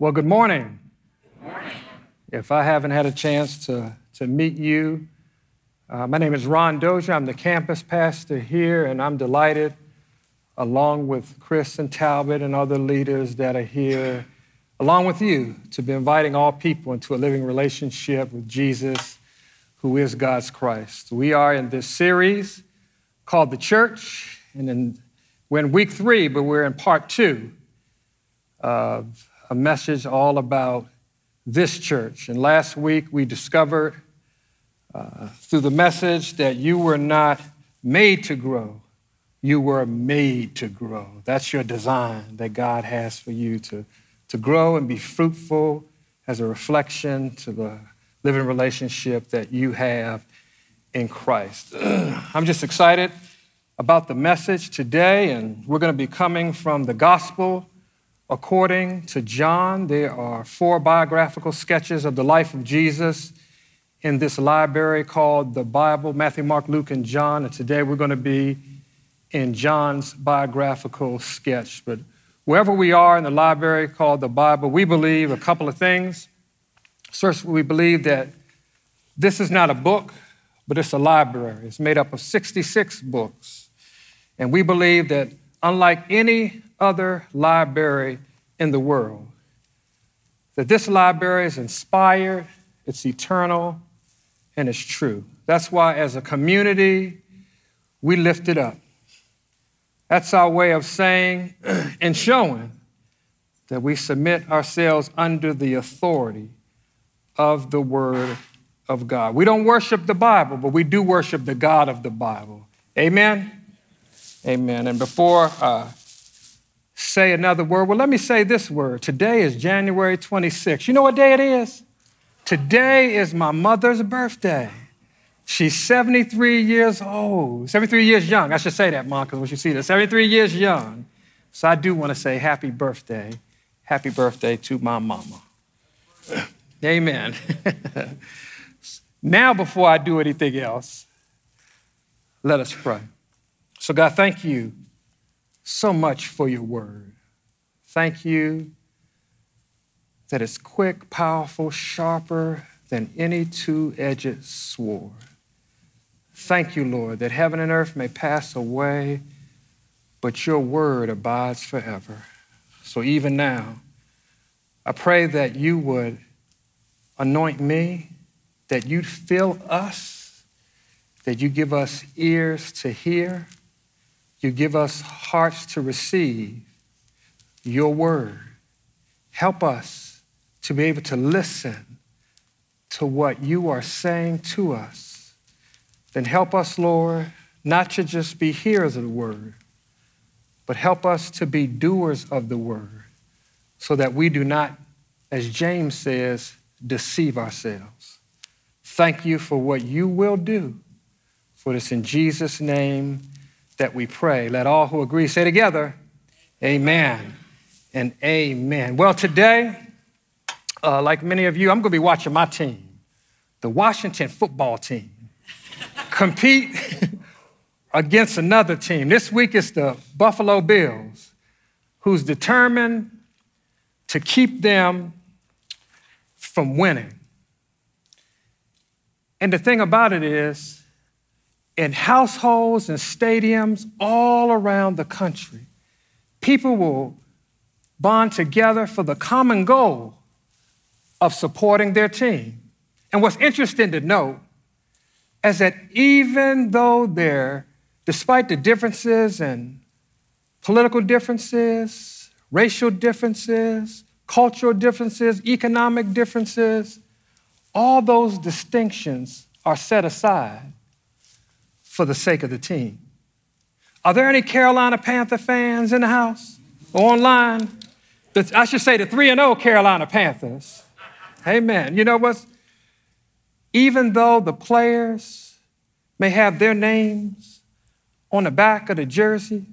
Well, good morning. Good morning. If I haven't had a chance to, to meet you, uh, my name is Ron Dozier. I'm the campus pastor here, and I'm delighted, along with Chris and Talbot and other leaders that are here, along with you, to be inviting all people into a living relationship with Jesus, who is God's Christ. We are in this series called The Church, and in, we're in week three, but we're in part two of a message all about this church. And last week we discovered uh, through the message that you were not made to grow, you were made to grow. That's your design that God has for you to, to grow and be fruitful as a reflection to the living relationship that you have in Christ. I'm just excited about the message today, and we're going to be coming from the gospel according to John. There are four biographical sketches of the life of Jesus in this library called the Bible Matthew, Mark, Luke, and John. And today we're going to be in John's biographical sketch. But wherever we are in the library called the Bible, we believe a couple of things. First, we believe that this is not a book, but it's a library. It's made up of 66 books. And we believe that unlike any other library in the world, that this library is inspired, it's eternal, and it's true. That's why, as a community, we lift it up. That's our way of saying and showing that we submit ourselves under the authority of the Word of God. We don't worship the Bible, but we do worship the God of the Bible. Amen? Amen. And before uh, say another word, well, let me say this word. Today is January 26th. You know what day it is? Today is my mother's birthday. She's 73 years old, 73 years young. I should say that, Mom, because when you see this, 73 years young. So I do want to say happy birthday. Happy birthday to my mama. Amen. now, before I do anything else, let us pray. So, God, thank you so much for your word. Thank you that it's quick, powerful, sharper than any two edged sword. Thank you, Lord, that heaven and earth may pass away, but your word abides forever. So even now, I pray that you would anoint me, that you'd fill us, that you give us ears to hear, you give us hearts to receive your word. Help us to be able to listen to what you are saying to us, then help us, Lord, not to just be hearers of the word, but help us to be doers of the word so that we do not, as James says, deceive ourselves. Thank you for what you will do. For this in Jesus' name that we pray. Let all who agree say together, Amen and amen. Well, today, uh, like many of you, I'm going to be watching my team, the Washington football team, compete against another team. This week it's the Buffalo Bills, who's determined to keep them from winning. And the thing about it is, in households and stadiums all around the country, people will bond together for the common goal of supporting their team. And what's interesting to note is that even though they're, despite the differences and political differences, racial differences, cultural differences, economic differences, all those distinctions are set aside for the sake of the team. Are there any Carolina Panther fans in the house or online? I should say the 3 0 Carolina Panthers. Amen. You know what? Even though the players may have their names on the back of the jersey,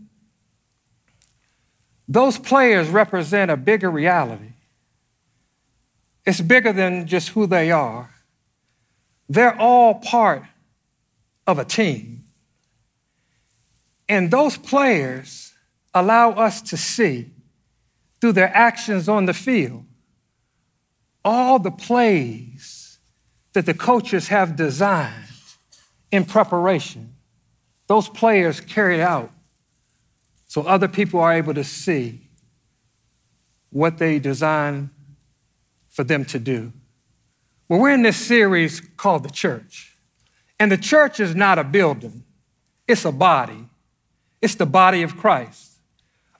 those players represent a bigger reality. It's bigger than just who they are. They're all part of a team. And those players allow us to see through their actions on the field all the plays that the coaches have designed in preparation, those players carried out so other people are able to see what they designed for them to do. Well, we're in this series called the church. And the church is not a building, it's a body. It's the body of Christ,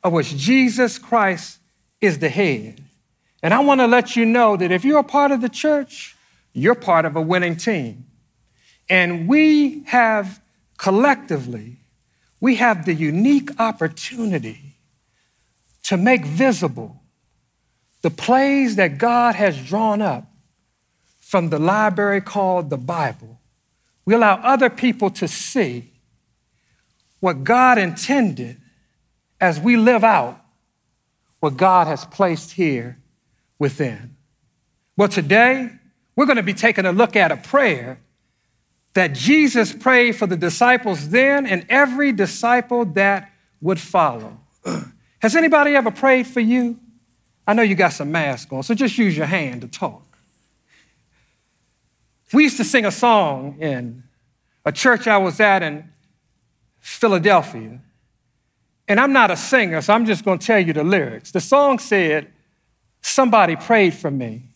of which Jesus Christ is the head. And I want to let you know that if you're a part of the church, you're part of a winning team. And we have collectively, we have the unique opportunity to make visible the plays that God has drawn up from the library called the Bible. We allow other people to see what God intended as we live out what God has placed here within. Well, today we're going to be taking a look at a prayer that Jesus prayed for the disciples then and every disciple that would follow. Has anybody ever prayed for you? I know you got some mask on, so just use your hand to talk. We used to sing a song in a church I was at in Philadelphia. And I'm not a singer, so I'm just going to tell you the lyrics. The song said, Somebody prayed for me.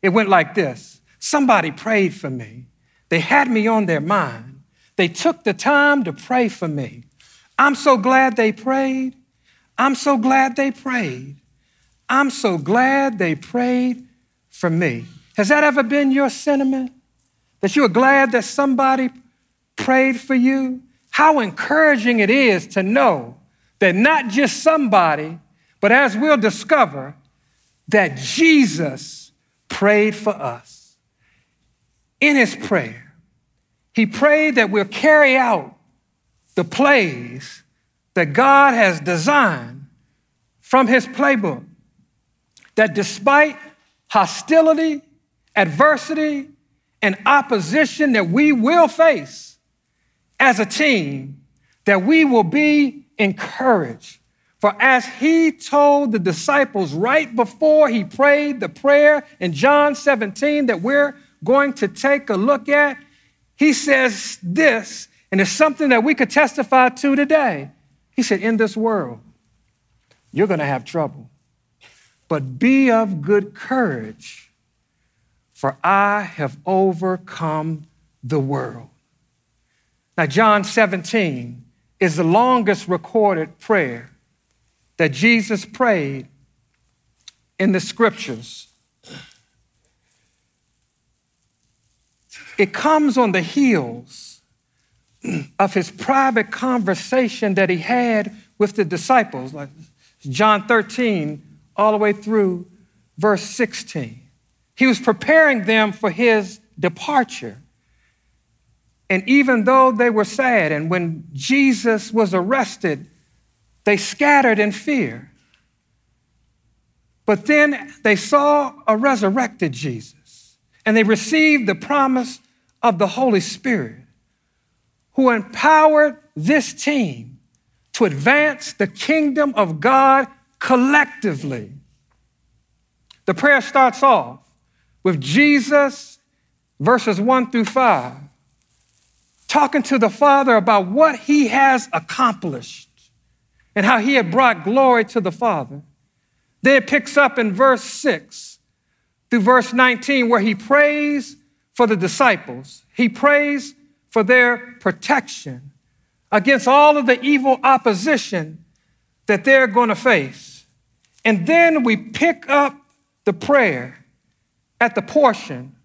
It went like this Somebody prayed for me. They had me on their mind. They took the time to pray for me. I'm so glad they prayed. I'm so glad they prayed. I'm so glad they prayed for me. Has that ever been your sentiment? That you are glad that somebody prayed for you? How encouraging it is to know that not just somebody, but as we'll discover, that Jesus prayed for us. In his prayer, he prayed that we'll carry out the plays that God has designed from his playbook. That despite hostility, adversity, and opposition that we will face as a team, that we will be encouraged. For as he told the disciples right before he prayed the prayer in John 17 that we're going to take a look at, he says this, and it's something that we could testify to today. He said, In this world, you're going to have trouble, but be of good courage, for I have overcome the world. Now, John 17 is the longest recorded prayer that Jesus prayed in the scriptures. It comes on the heels of his private conversation that he had with the disciples, like John 13, all the way through verse 16. He was preparing them for his departure. And even though they were sad, and when Jesus was arrested, they scattered in fear. But then they saw a resurrected Jesus, and they received the promise of the Holy Spirit, who empowered this team to advance the kingdom of God collectively. The prayer starts off with Jesus, verses 1 through 5, talking to the Father about what he has accomplished and how he had brought glory to the Father. Then it picks up in verse 6 through verse 19, where he prays for the disciples. He prays for their protection against all of the evil opposition that they're going to face. And then we pick up the prayer at the portion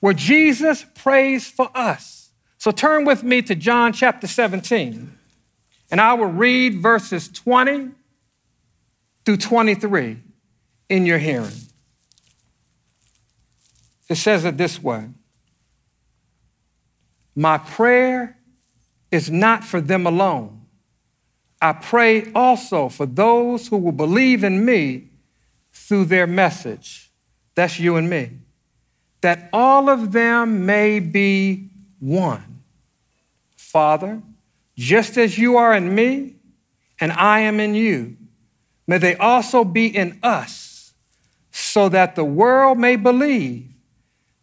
where Jesus prays for us. So turn with me to John chapter 17. And I will read verses 20 through 23 in your hearing. It says it this way My prayer is not for them alone. I pray also for those who will believe in me through their message. That's you and me. That all of them may be one. Father, just as you are in me and I am in you, may they also be in us, so that the world may believe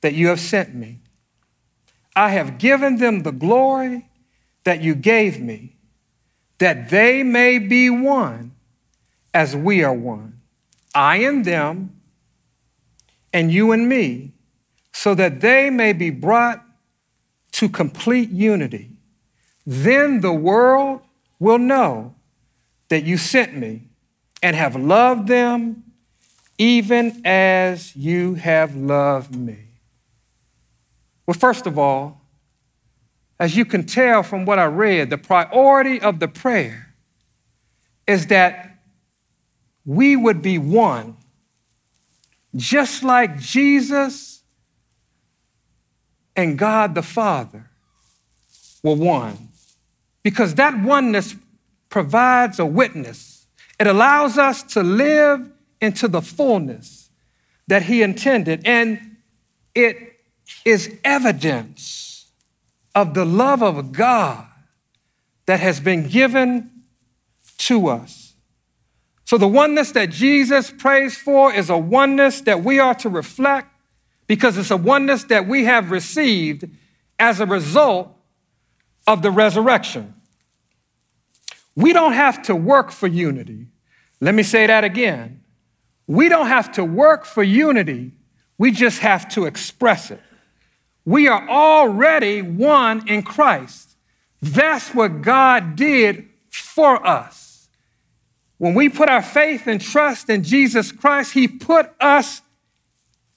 that you have sent me. I have given them the glory that you gave me, that they may be one as we are one. I and them, and you and me, so that they may be brought to complete unity. Then the world will know that you sent me and have loved them even as you have loved me. Well, first of all, as you can tell from what I read, the priority of the prayer is that we would be one, just like Jesus and God the Father were one. Because that oneness provides a witness, it allows us to live into the fullness that He intended, and it is evidence of the love of God that has been given to us. So, the oneness that Jesus prays for is a oneness that we are to reflect because it's a oneness that we have received as a result of the resurrection. We don't have to work for unity. Let me say that again. We don't have to work for unity, we just have to express it. We are already one in Christ. That's what God did for us. When we put our faith and trust in Jesus Christ, He put us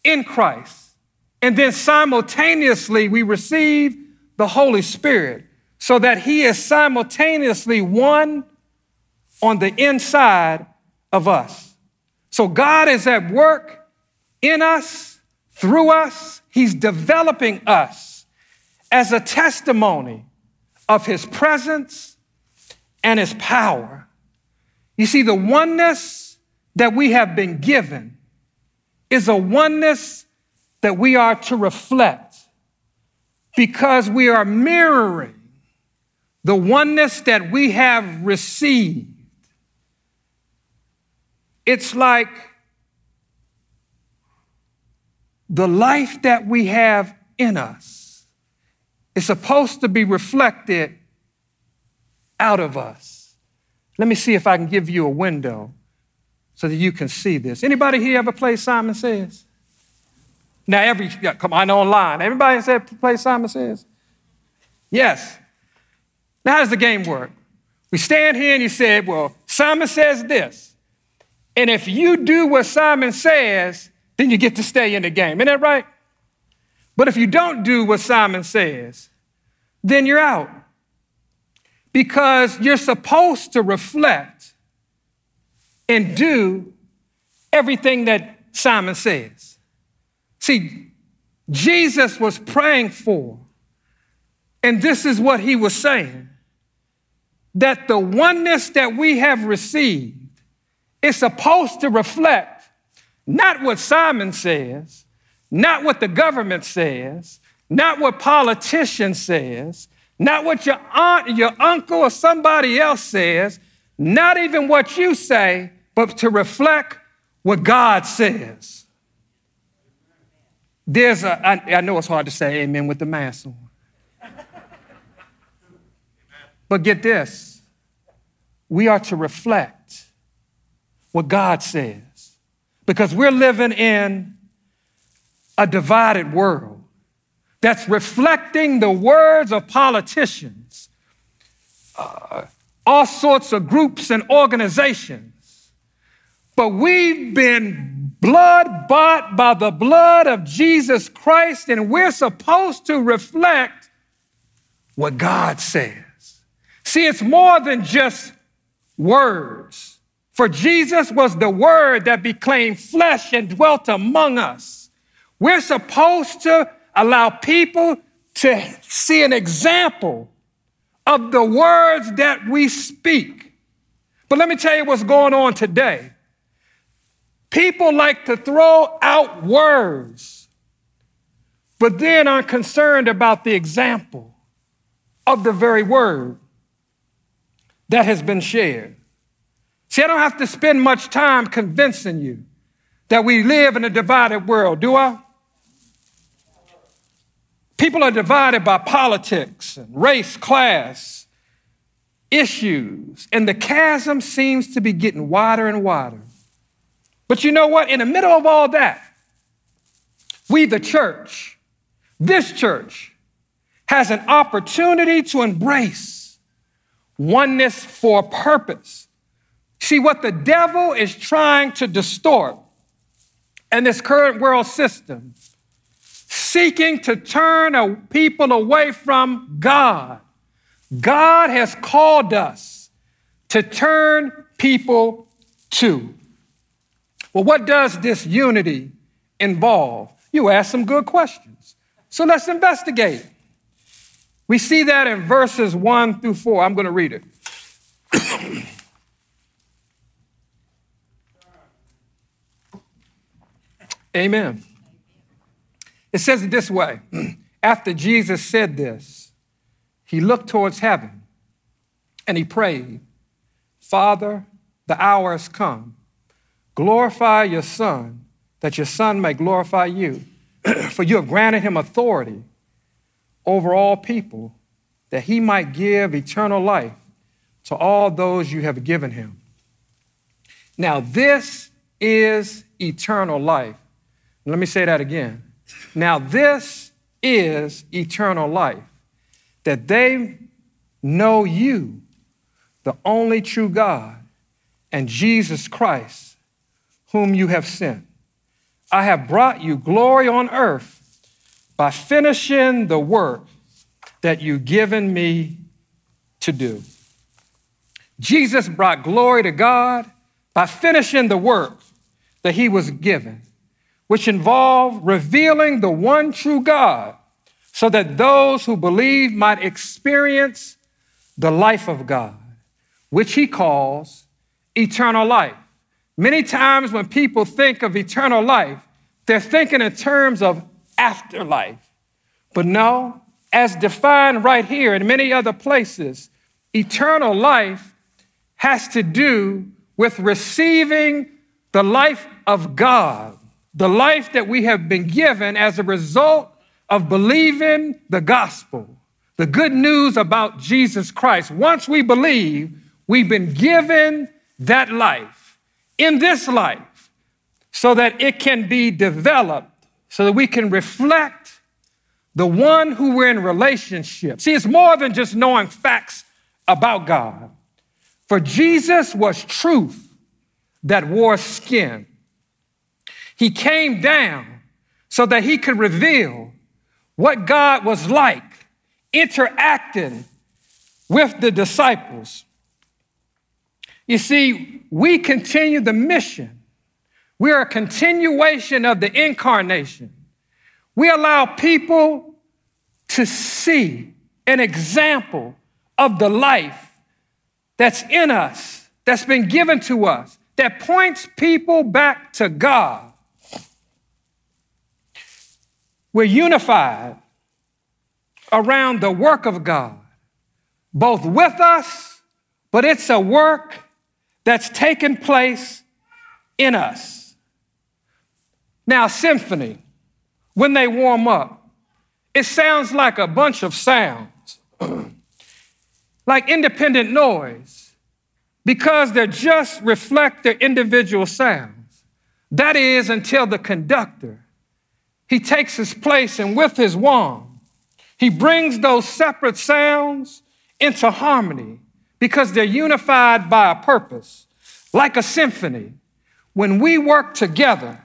in Christ. And then simultaneously, we receive the Holy Spirit so that He is simultaneously one on the inside of us. So God is at work in us, through us. He's developing us as a testimony of His presence and His power. You see, the oneness that we have been given is a oneness that we are to reflect because we are mirroring the oneness that we have received. It's like the life that we have in us is supposed to be reflected out of us. Let me see if I can give you a window so that you can see this. Anybody here ever play Simon Says? Now, every, yeah, come on, online. Everybody said play Simon Says? Yes. Now, how does the game work? We stand here and you said, well, Simon says this. And if you do what Simon says, then you get to stay in the game. Isn't that right? But if you don't do what Simon says, then you're out. Because you're supposed to reflect and do everything that Simon says. See, Jesus was praying for, and this is what he was saying that the oneness that we have received is supposed to reflect not what Simon says, not what the government says, not what politicians says, not what your aunt, your uncle, or somebody else says, not even what you say, but to reflect what God says. There's a, I, I know it's hard to say amen with the mask on. But get this we are to reflect what God says because we're living in a divided world that's reflecting the words of politicians, uh, all sorts of groups and organizations. But we've been blood bought by the blood of Jesus Christ, and we're supposed to reflect what God says. See, it's more than just words. For Jesus was the word that became flesh and dwelt among us. We're supposed to allow people to see an example of the words that we speak. But let me tell you what's going on today. People like to throw out words, but then are concerned about the example of the very word that has been shared. See, I don't have to spend much time convincing you that we live in a divided world, do I? People are divided by politics and race, class, issues, and the chasm seems to be getting wider and wider. But you know what? In the middle of all that, we, the church, this church, has an opportunity to embrace oneness for a purpose. See, what the devil is trying to distort in this current world system, seeking to turn a people away from God. God has called us to turn people to. Well, what does this unity involve? You ask some good questions. So let's investigate. We see that in verses one through four. I'm going to read it. Amen. It says it this way After Jesus said this, he looked towards heaven and he prayed, Father, the hour has come. Glorify your Son, that your Son may glorify you. For you have granted him authority over all people, that he might give eternal life to all those you have given him. Now, this is eternal life. Let me say that again. Now, this is eternal life, that they know you, the only true God, and Jesus Christ, whom you have sent. I have brought you glory on earth by finishing the work that you've given me to do. Jesus brought glory to God by finishing the work that he was given, which involved revealing the one true God so that those who believe might experience the life of God, which he calls eternal life. Many times when people think of eternal life, they're thinking in terms of afterlife. But no, as defined right here and many other places, eternal life has to do with receiving the life of God, the life that we have been given as a result of believing the gospel, the good news about Jesus Christ. Once we believe, we've been given that life in this life so that it can be developed, so that we can reflect the one who we're in relationship. See, it's more than just knowing facts about God. For Jesus was truth that wore skin. He came down so that he could reveal what God was like interacting with the disciples. You see, we continue the mission. We are a continuation of the incarnation. We allow people to see an example of the life that's in us, that's been given to us, that points people back to God. We're unified around the work of God, both with us, but it's a work that's taken place in us. Now, symphony, when they warm up, it sounds like a bunch of sounds, like independent noise, because they just reflect their individual sounds. That is until the conductor, he takes his place and with his wand, he brings those separate sounds into harmony because they're unified by a purpose, like a symphony. When we work together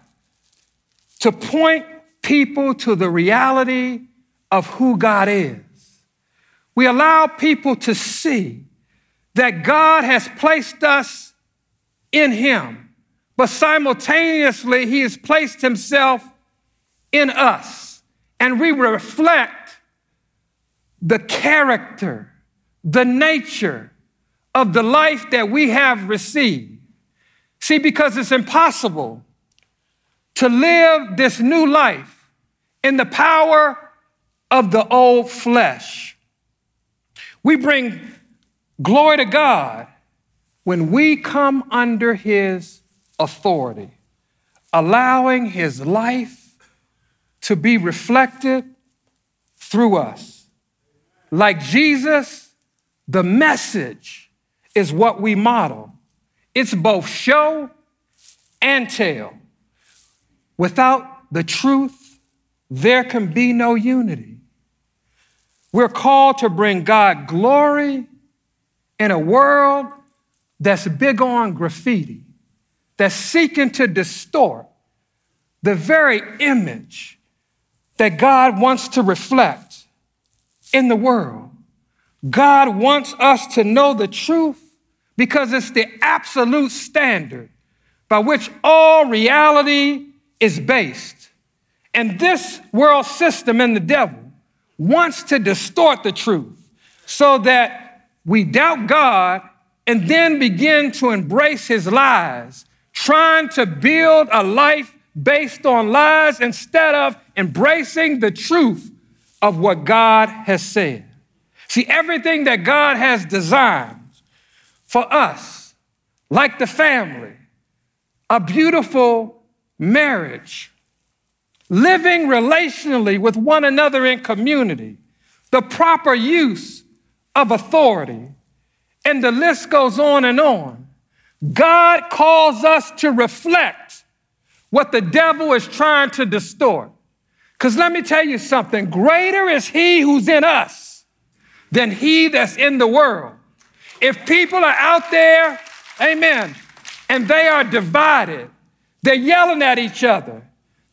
to point people to the reality of who God is, we allow people to see that God has placed us in Him, but simultaneously, He has placed Himself in us, and we reflect the character, the nature, of the life that we have received. See, because it's impossible to live this new life in the power of the old flesh. We bring glory to God when we come under His authority. allowing his life to be reflected through us. Like Jesus, the message is what we model. It's both show and tell. Without the truth, there can be no unity. We're called to bring God glory in a world that's big on graffiti, that's seeking to distort the very image that God wants to reflect in the world. God wants us to know the truth because it's the absolute standard by which all reality is based. And this world system and the devil wants to distort the truth so that we doubt God and then begin to embrace his lies, trying to build a life based on lies instead of embracing the truth of what God has said. See, everything that God has designed for us, like the family, a beautiful marriage, living relationally with one another in community, the proper use of authority, and the list goes on and on. God calls us to reflect what the devil is trying to distort. Because let me tell you something greater is he who's in us than he that's in the world. If people are out there, amen, and they are divided, they're yelling at each other,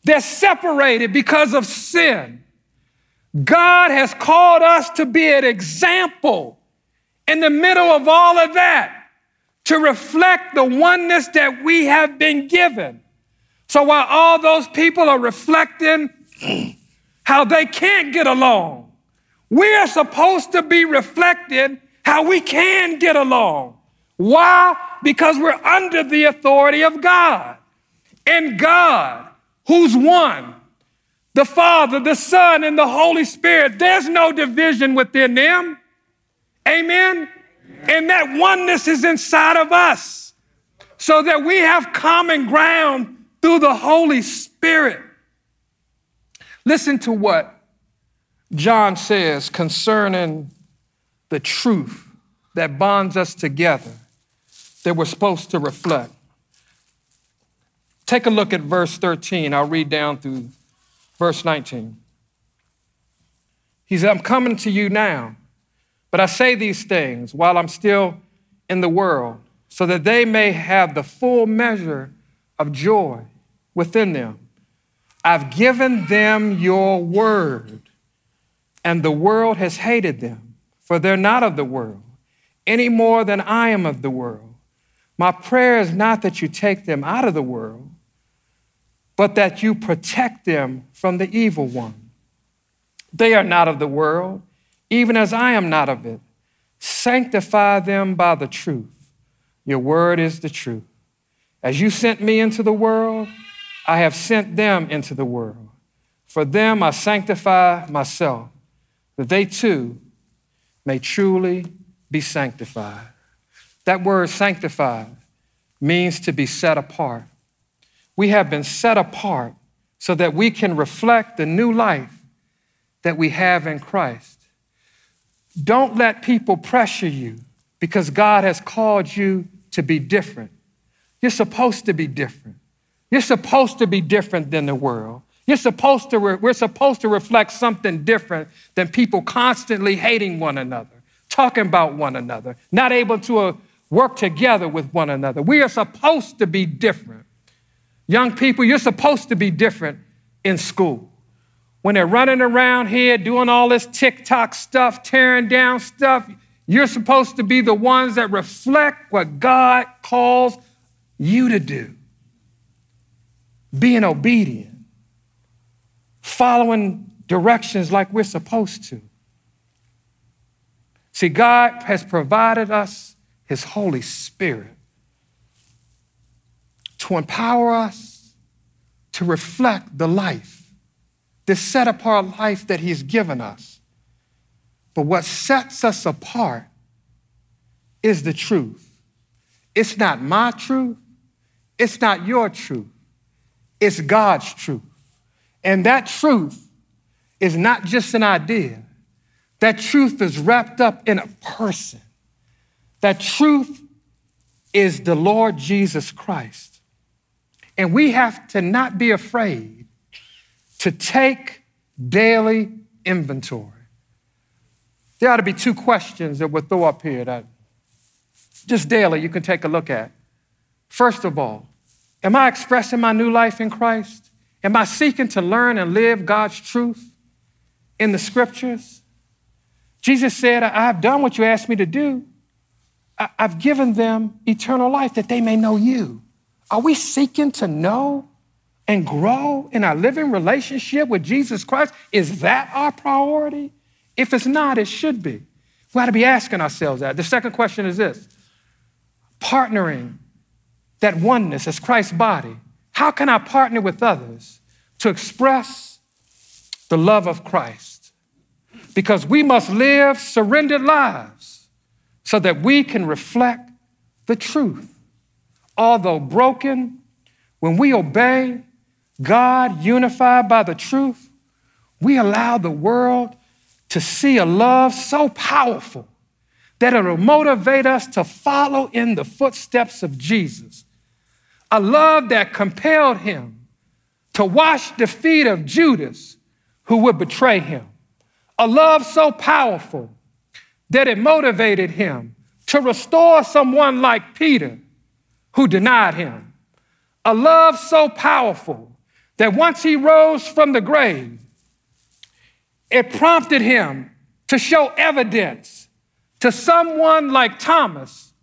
they're separated because of sin. God has called us to be an example in the middle of all of that to reflect the oneness that we have been given. So while all those people are reflecting how they can't get along, we are supposed to be reflecting how we can get along. Why? Because we're under the authority of God. And God, who's one, the Father, the Son, and the Holy Spirit, there's no division within them. Amen? And that oneness is inside of us so that we have common ground through the Holy Spirit. Listen to what John says concerning the truth that bonds us together that we're supposed to reflect. Take a look at verse 13. I'll read down through verse 19. He said, I'm coming to you now, but I say these things while I'm still in the world, so that they may have the full measure of joy within them. I've given them your word, and the world has hated them, for they're not of the world, any more than I am of the world. My prayer is not that you take them out of the world, but that you protect them from the evil one. They are not of the world, even as I am not of it. Sanctify them by the truth. Your word is the truth. As you sent me into the world, I have sent them into the world. For them I sanctify myself, that they too may truly be sanctified. That word sanctified means to be set apart. We have been set apart so that we can reflect the new life that we have in Christ. Don't let people pressure you because God has called you to be different. You're supposed to be different. You're supposed to be different than the world. You're supposed to re- we're supposed to reflect something different than people constantly hating one another, talking about one another, not able to uh, work together with one another. We are supposed to be different. Young people, you're supposed to be different in school. When they're running around here doing all this TikTok stuff, tearing down stuff, you're supposed to be the ones that reflect what God calls you to do being obedient, following directions like we're supposed to. See, God has provided us His Holy Spirit to empower us to reflect the life, this set apart life that He's given us. But what sets us apart is the truth. It's not my truth, it's not your truth. It's God's truth. And that truth is not just an idea, that truth is wrapped up in a person. That truth is the Lord Jesus Christ. And we have to not be afraid to take daily inventory. There ought to be two questions that we'll throw up here that just daily you can take a look at. First of all, am I expressing my new life in Christ? Am I seeking to learn and live God's truth in the scriptures? Jesus said, I've done what you asked me to do. I've given them eternal life that they may know you. Are we seeking to know and grow in our living relationship with Jesus Christ? Is that our priority? If it's not, it should be. We ought to be asking ourselves that. The second question is this partnering that oneness as Christ's body. How can I partner with others to express the love of Christ? Because we must live surrendered lives so that we can reflect the truth. Although broken, when we obey God, unified by the truth, we allow the world to see a love so powerful that it'll motivate us to follow in the footsteps of Jesus. A love that compelled him to wash the feet of Judas, who would betray him. A love so powerful that it motivated him to restore someone like Peter, who denied him. A love so powerful that once he rose from the grave, it prompted him to show evidence to someone like Thomas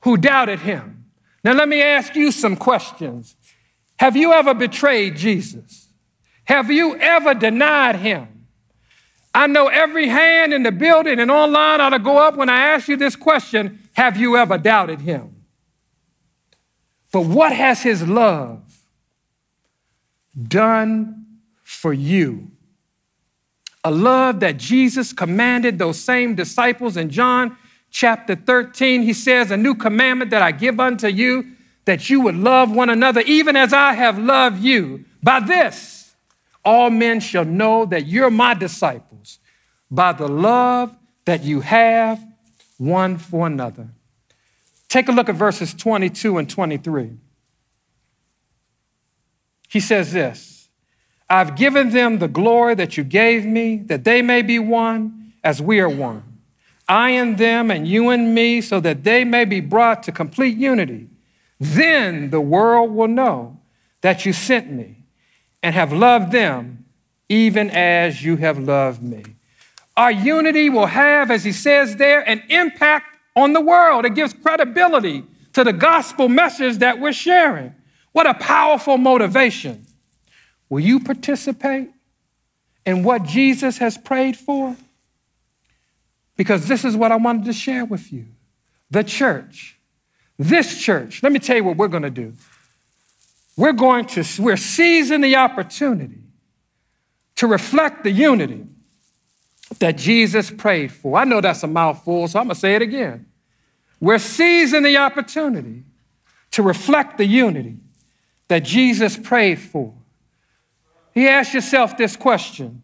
who doubted him. Now, let me ask you some questions. Have you ever betrayed Jesus? Have you ever denied him? I know every hand in the building and online ought to go up when I ask you this question Have you ever doubted him? But what has his love done for you? a love that Jesus commanded those same disciples in John chapter 13. He says, A new commandment that I give unto you, that you would love one another, even as I have loved you. By this, all men shall know that you're my disciples, by the love that you have one for another. Take a look at verses 22 and 23. He says this. I've given them the glory that you gave me, that they may be one as we are one. I and them, and you and me, so that they may be brought to complete unity. Then the world will know that you sent me and have loved them even as you have loved me. Our unity will have, as he says there, an impact on the world. It gives credibility to the gospel message that we're sharing. What a powerful motivation. Will you participate in what Jesus has prayed for? Because this is what I wanted to share with you. The church, this church, let me tell you what we're going to do. We're going to, we're seizing the opportunity to reflect the unity that Jesus prayed for. I know that's a mouthful, so I'm going to say it again. We're seizing the opportunity to reflect the unity that Jesus prayed for. He asked yourself this question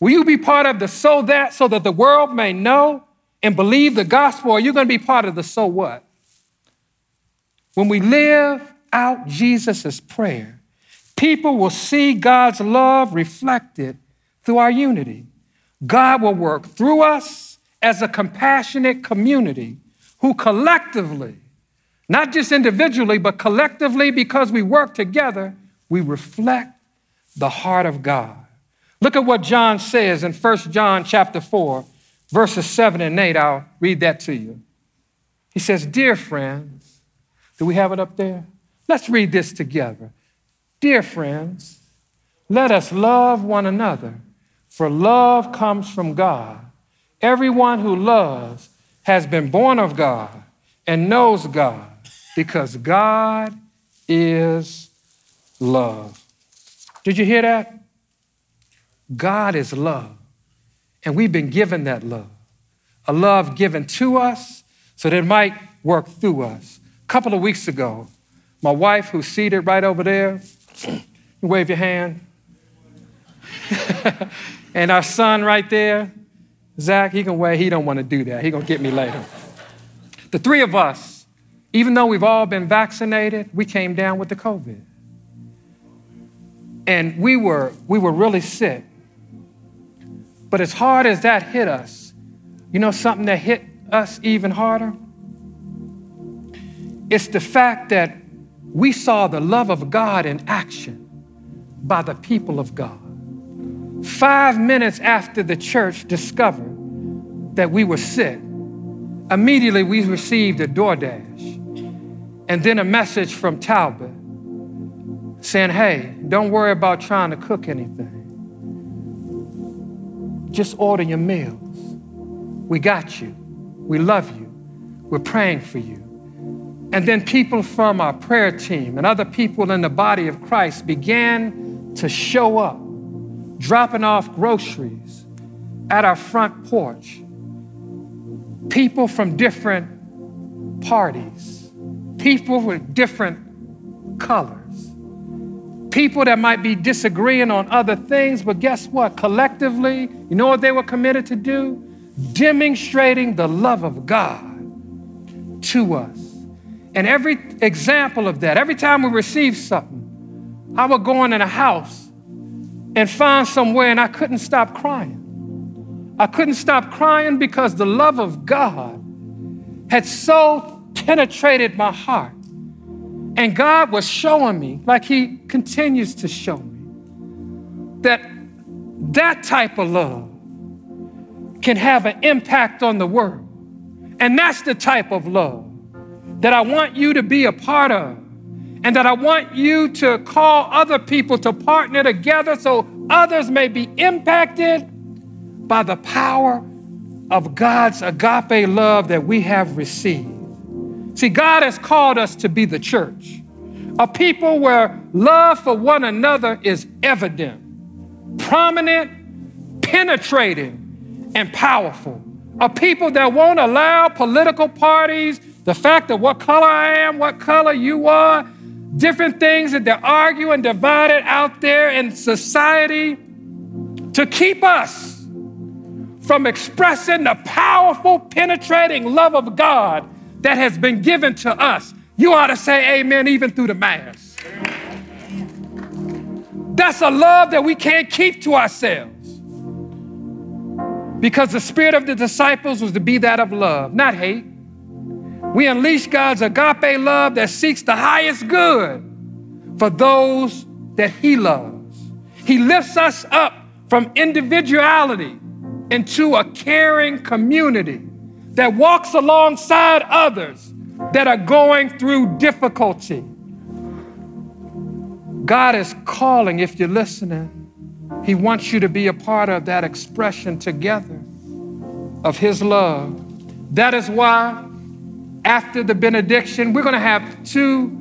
Will you be part of the so that so that the world may know and believe the gospel? Or are you going to be part of the so what? When we live out Jesus' prayer, people will see God's love reflected through our unity. God will work through us as a compassionate community who collectively, not just individually, but collectively, because we work together, we reflect the heart of God. Look at what John says in 1 John chapter 4, verses 7 and 8. I'll read that to you. He says, Dear friends, do we have it up there? Let's read this together. Dear friends, let us love one another, for love comes from God. Everyone who loves has been born of God and knows God, because God is love. Did you hear that? God is love. And we've been given that love. A love given to us so that it might work through us. A couple of weeks ago, my wife, who's seated right over there, Wave your hand. and our son right there, Zach, he can wave. He don't want to do that. He gonna get me later. The three of us, even though we've all been vaccinated, we came down with the COVID. And we were, we were really sick. But as hard as that hit us, you know something that hit us even harder? It's the fact that we saw the love of God in action by the people of God. Five minutes after the church discovered that we were sick, immediately we received a DoorDash and then a message from Talbot saying, Hey, don't worry about trying to cook anything. Just order your meals. We got you. We love you. We're praying for you. And then people from our prayer team and other people in the body of Christ began to show up, dropping off groceries at our front porch. People from different parties, people with different colors people that might be disagreeing on other things, but guess what? Collectively, you know what they were committed to do? Demonstrating the love of God to us. And every example of that, every time we receive something, I would go in a house and find somewhere and I couldn't stop crying. I couldn't stop crying because the love of God had so penetrated my heart and God was showing me, like He continues to show me, that that type of love can have an impact on the world. And that's the type of love that I want you to be a part of. And that I want you to call other people to partner together so others may be impacted by the power of God's agape love that we have received. See, God has called us to be the church, a people where love for one another is evident, prominent, penetrating, and powerful. A people that won't allow political parties, the fact of what color I am, what color you are, different things that they're arguing, divided out there in society to keep us from expressing the powerful, penetrating love of God that has been given to us, you ought to say amen even through the Mass. That's a love that we can't keep to ourselves. Because the spirit of the disciples was to be that of love, not hate. We unleash God's agape love that seeks the highest good for those that He loves. He lifts us up from individuality into a caring community that walks alongside others that are going through difficulty. God is calling, if you're listening, He wants you to be a part of that expression together of His love. That is why, after the benediction, we're going to have two,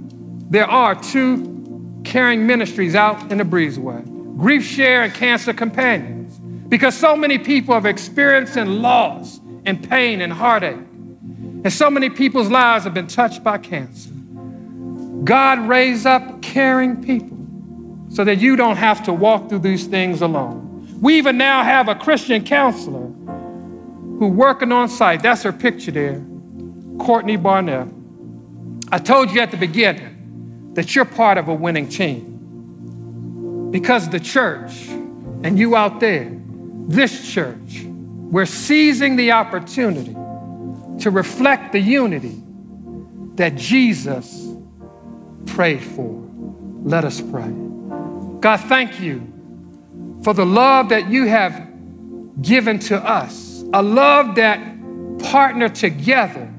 there are two caring ministries out in the breezeway grief share and cancer companions because so many people have experienced loss and pain and heartache. And so many people's lives have been touched by cancer. God raised up caring people so that you don't have to walk through these things alone. We even now have a Christian counselor who working on site. That's her picture there, Courtney Barnett. I told you at the beginning that you're part of a winning team because the church and you out there, this church, we're seizing the opportunity to reflect the unity that Jesus prayed for. Let us pray. God, thank you for the love that you have given to us, a love that partnered together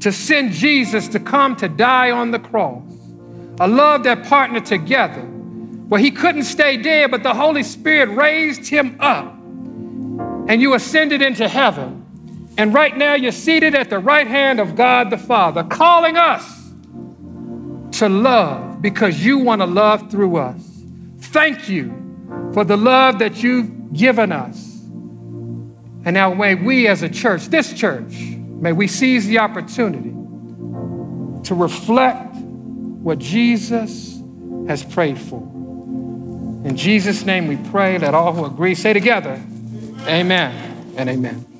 to send Jesus to come to die on the cross, a love that partnered together where he couldn't stay dead, but the Holy Spirit raised him up and you ascended into heaven. And right now you're seated at the right hand of God the Father, calling us to love because you want to love through us. Thank you for the love that you've given us. And now may we as a church, this church, may we seize the opportunity to reflect what Jesus has prayed for. In Jesus' name we pray. Let all who agree say together, Amen and amen.